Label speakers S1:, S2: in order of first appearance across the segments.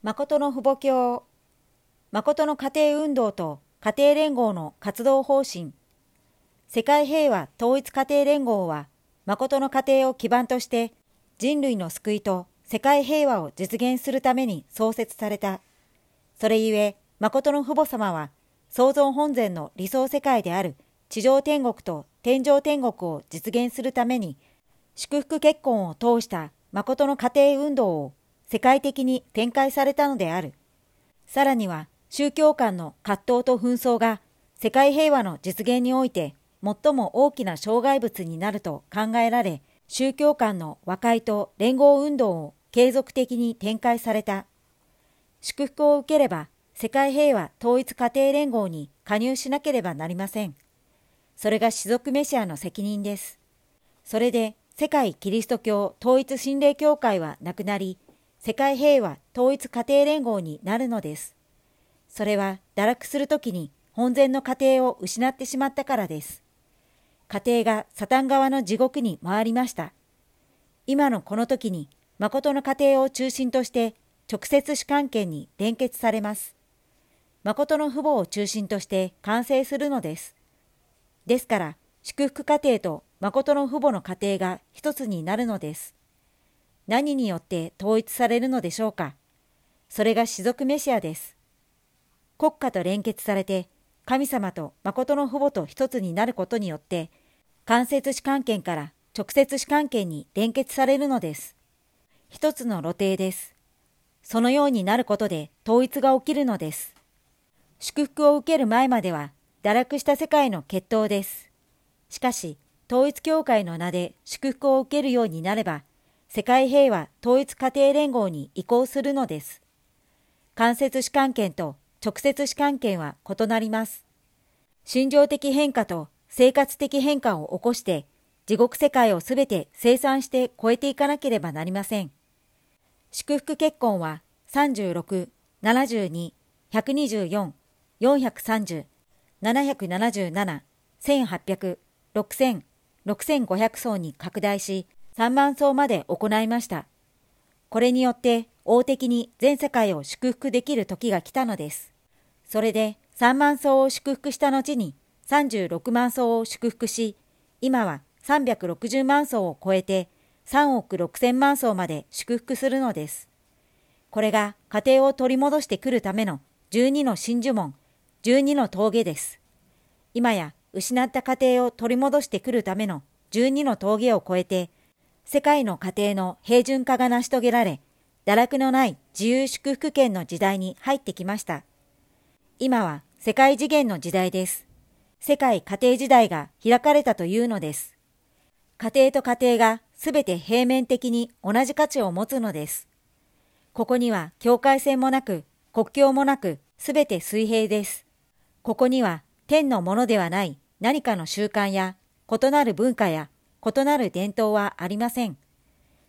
S1: 誠の父母教誠の家庭運動と家庭連合の活動方針世界平和統一家庭連合は誠の家庭を基盤として人類の救いと世界平和を実現するために創設された。それゆえ、誠の父母様は創造本然の理想世界である地上天国と天上天国を実現するために祝福結婚を通した誠の家庭運動を世界的に展開されたのである。さらには宗教間の葛藤と紛争が世界平和の実現において最も大きな障害物になると考えられ、宗教間の和解と連合運動を継続的に展開された。祝福を受ければ世界平和統一家庭連合に加入しなければなりません。それが士族メシアの責任です。それで世界キリスト教統一神霊協会はなくなり、世界平和統一家庭連合になるのです。それは堕落するときに本然の家庭を失ってしまったからです。家庭がサタン側の地獄に回りました。今のこの時に誠の家庭を中心として直接主関係に連結されます。誠の父母を中心として完成するのです。ですから、祝福家庭と誠の父母の家庭が一つになるのです。何によって統一されるのでしょうか？それが士族メシアです。国家と連結されて、神様と誠の父母と一つになることによって、間接主関係から直接主関係に連結されるのです。一つの露呈です。そのようになることで統一が起きるのです。祝福を受ける前までは堕落した世界の決闘です。しかし、統一教会の名で祝福を受けるようになれば、世界平和統一家庭連合に移行するのです。間接主観権と直接主観権は異なります。心情的変化と生活的変化を起こして、地獄世界をすべて生産して超えていかなければなりません。祝福結婚は36、72、124、430、777、1800、6000、6500層に拡大し、3万層まで行いました。これによって大的に全世界を祝福できる時が来たのです。それで3万層を祝福した後に36万層を祝福し、今は360万層を超えて3億6千万層まで祝福するのです。これが家庭を取り戻してくるための12の真珠門、12の峠です。今や失った家庭を取り戻してくるための12の峠を越えて、世界の家庭の平準化が成し遂げられ、堕落のない自由祝福権の時代に入ってきました。今は世界次元の時代です。世界家庭時代が開かれたというのです。家庭と家庭がすべて平面的に同じ価値を持つのです。ここには境界線もなく、国境もなく、すべて水平です。ここには天のものではない何かの習慣や異なる文化や異なる伝統はありません。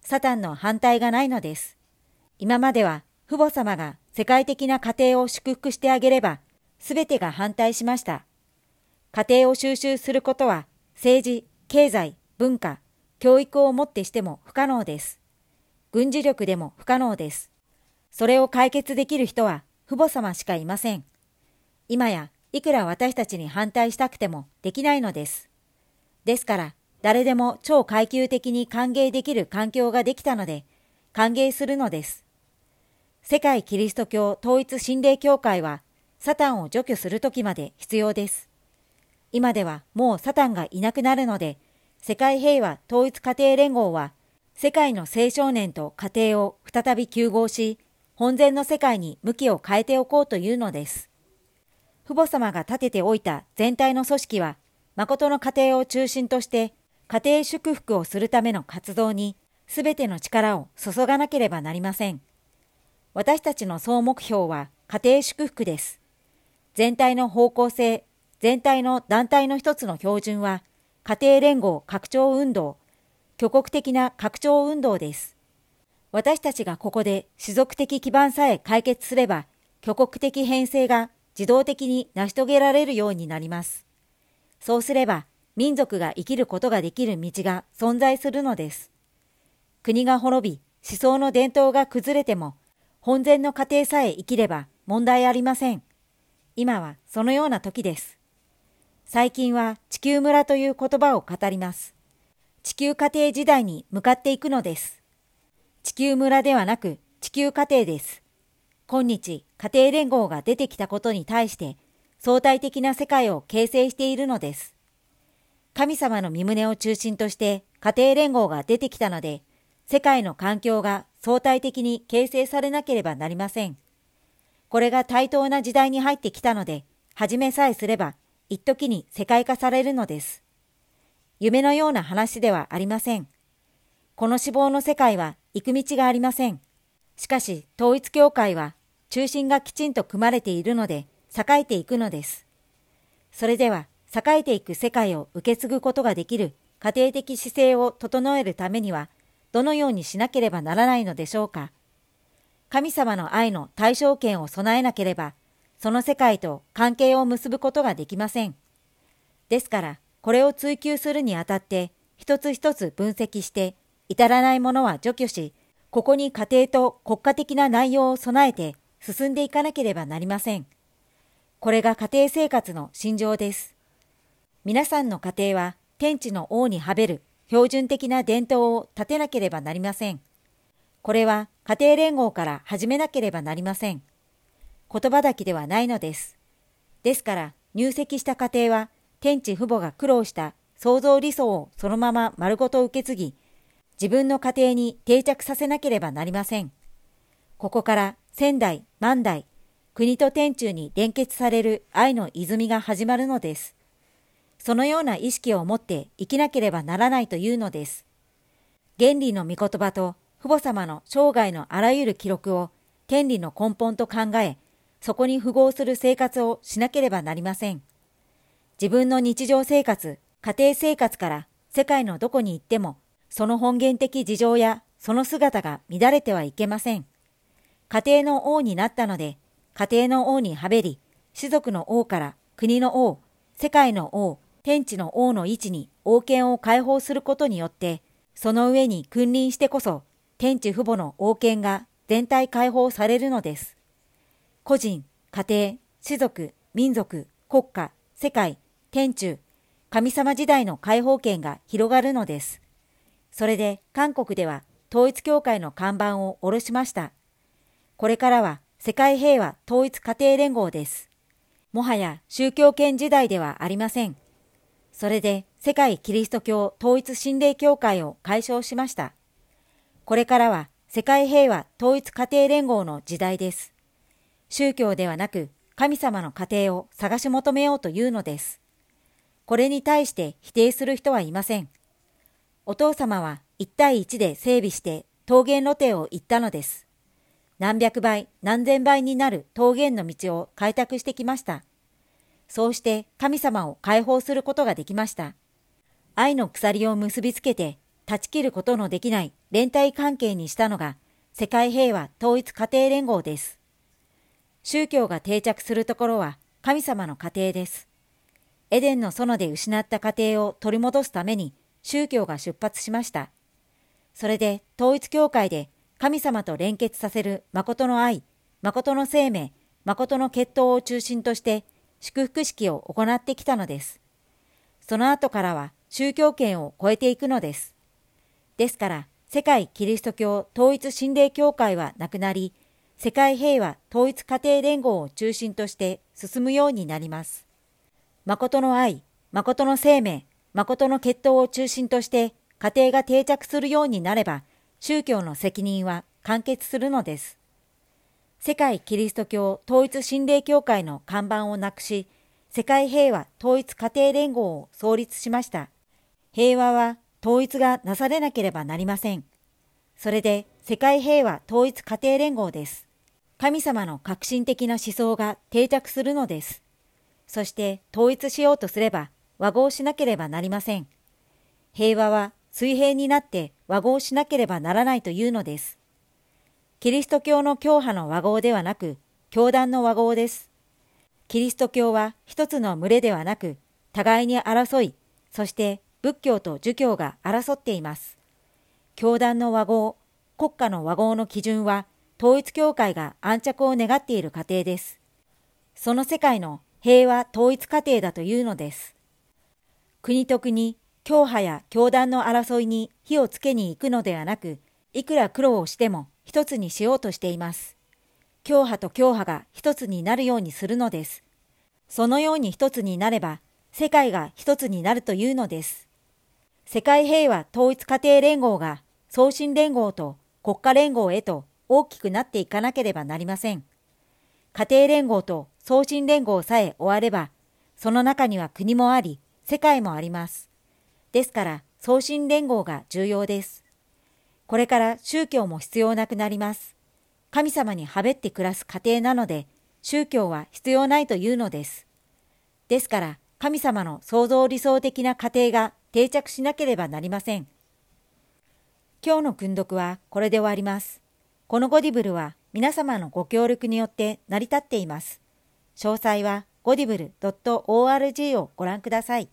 S1: サタンの反対がないのです。今までは父母様が世界的な家庭を祝福してあげれば、すべてが反対しました。家庭を収集することは政治、経済、文化、教育をもってしても不可能です。軍事力でも不可能です。それを解決できる人は父母様しかいません。今やいくら私たちに反対したくてもできないのです。ですから、誰でも超階級的に歓迎できる環境ができたので、歓迎するのです。世界キリスト教統一神霊協会は、サタンを除去するときまで必要です。今ではもうサタンがいなくなるので、世界平和統一家庭連合は、世界の青少年と家庭を再び救合し、本然の世界に向きを変えておこうというのです。父母様が立てておいた全体の組織は、誠の家庭を中心として、家庭祝福をするための活動に、すべての力を注がなければなりません。私たちの総目標は家庭祝福です。全体の方向性、全体の団体の一つの標準は、家庭連合拡張運動、挙国的な拡張運動です。私たちがここで種族的基盤さえ解決すれば、挙国的編成が自動的に成し遂げられるようになります。そうすれば、民族が生きることができる道が存在するのです。国が滅び、思想の伝統が崩れても、本然の家庭さえ生きれば問題ありません。今はそのような時です。最近は地球村という言葉を語ります。地球家庭時代に向かっていくのです。地球村ではなく地球家庭です。今日家庭連合が出てきたことに対して相対的な世界を形成しているのです。神様の身旨を中心として家庭連合が出てきたので、世界の環境が相対的に形成されなければなりません。これが対等な時代に入ってきたので、始めさえすれば、一時に世界化されるのです。夢のような話ではありません。この死亡の世界は行く道がありません。しかし、統一教会は中心がきちんと組まれているので、栄えていくのです。それでは、栄えていく世界を受け継ぐことができる家庭的姿勢を整えるためには、どのようにしなければならないのでしょうか。神様の愛の対象権を備えなければ、その世界と関係を結ぶことができません。ですから、これを追求するにあたって、一つ一つ分析して、至らないものは除去し、ここに家庭と国家的な内容を備えて進んでいかなければなりません。これが家庭生活の心情です。皆さんの家庭は天地の王にはべる標準的な伝統を立てなければなりません。これは家庭連合から始めなければなりません。言葉だけではないのです。ですから入籍した家庭は天地父母が苦労した創造理想をそのまま丸ごと受け継ぎ、自分の家庭に定着させなければなりません。ここから仙台、万代、国と天中に連結される愛の泉が始まるのです。そのような意識を持って生きなければならないというのです。原理の御言葉と父母様の生涯のあらゆる記録を天理の根本と考え、そこに符合する生活をしなければなりません。自分の日常生活、家庭生活から世界のどこに行っても、その本源的事情やその姿が乱れてはいけません。家庭の王になったので、家庭の王にはべり、士族の王から国の王、世界の王、天地の王の位置に王権を解放することによって、その上に君臨してこそ、天地父母の王権が全体解放されるのです。個人、家庭、士族、民族、国家、世界、天中、神様時代の解放権が広がるのです。それで韓国では統一教会の看板を下ろしました。これからは世界平和統一家庭連合です。もはや宗教権時代ではありません。それで世界キリスト教統一神霊協会を解消しました。これからは世界平和統一家庭連合の時代です。宗教ではなく神様の家庭を探し求めようというのです。これに対して否定する人はいません。お父様は1対1で整備して桃源露呈を言ったのです。何百倍、何千倍になる桃源の道を開拓してきました。そうして神様を解放することができました。愛の鎖を結びつけて断ち切ることのできない連帯関係にしたのが世界平和統一家庭連合です。宗教が定着するところは神様の家庭です。エデンの園で失った家庭を取り戻すために宗教が出発しました。それで統一教会で神様と連結させる誠の愛、誠の生命、誠の血統を中心として祝福式を行ってきたのです。その後からは宗教権を超えていくのです。ですから、世界キリスト教統一神霊協会はなくなり、世界平和統一家庭連合を中心として進むようになります。誠の愛、誠の生命、誠の血統を中心として家庭が定着するようになれば、宗教の責任は完結するのです。世界キリスト教統一神霊協会の看板をなくし、世界平和統一家庭連合を創立しました。平和は統一がなされなければなりません。それで世界平和統一家庭連合です。神様の革新的な思想が定着するのです。そして統一しようとすれば和合しなければなりません。平和は水平になって和合しなければならないというのです。キリスト教の教派の和合ではなく、教団の和合です。キリスト教は一つの群れではなく、互いに争い、そして仏教と儒教が争っています。教団の和合、国家の和合の基準は、統一教会が安着を願っている過程です。その世界の平和統一過程だというのです。国と国、教派や教団の争いに火をつけに行くのではなく、いくら苦労をしても一つにしようとしています。教派と教派が一つになるようにするのです。そのように一つになれば、世界が一つになるというのです。世界平和統一家庭連合が送信連合と国家連合へと大きくなっていかなければなりません。家庭連合と送信連合さえ終われば、その中には国もあり、世界もあります。ですから、送信連合が重要です。これから宗教も必要なくなります。神様にはべって暮らす家庭なので、宗教は必要ないというのです。ですから、神様の創造理想的な家庭が定着しなければなりません。今日の訓読はこれで終わります。このゴディブルは皆様のご協力によって成り立っています。詳細はゴディブル .org をご覧ください。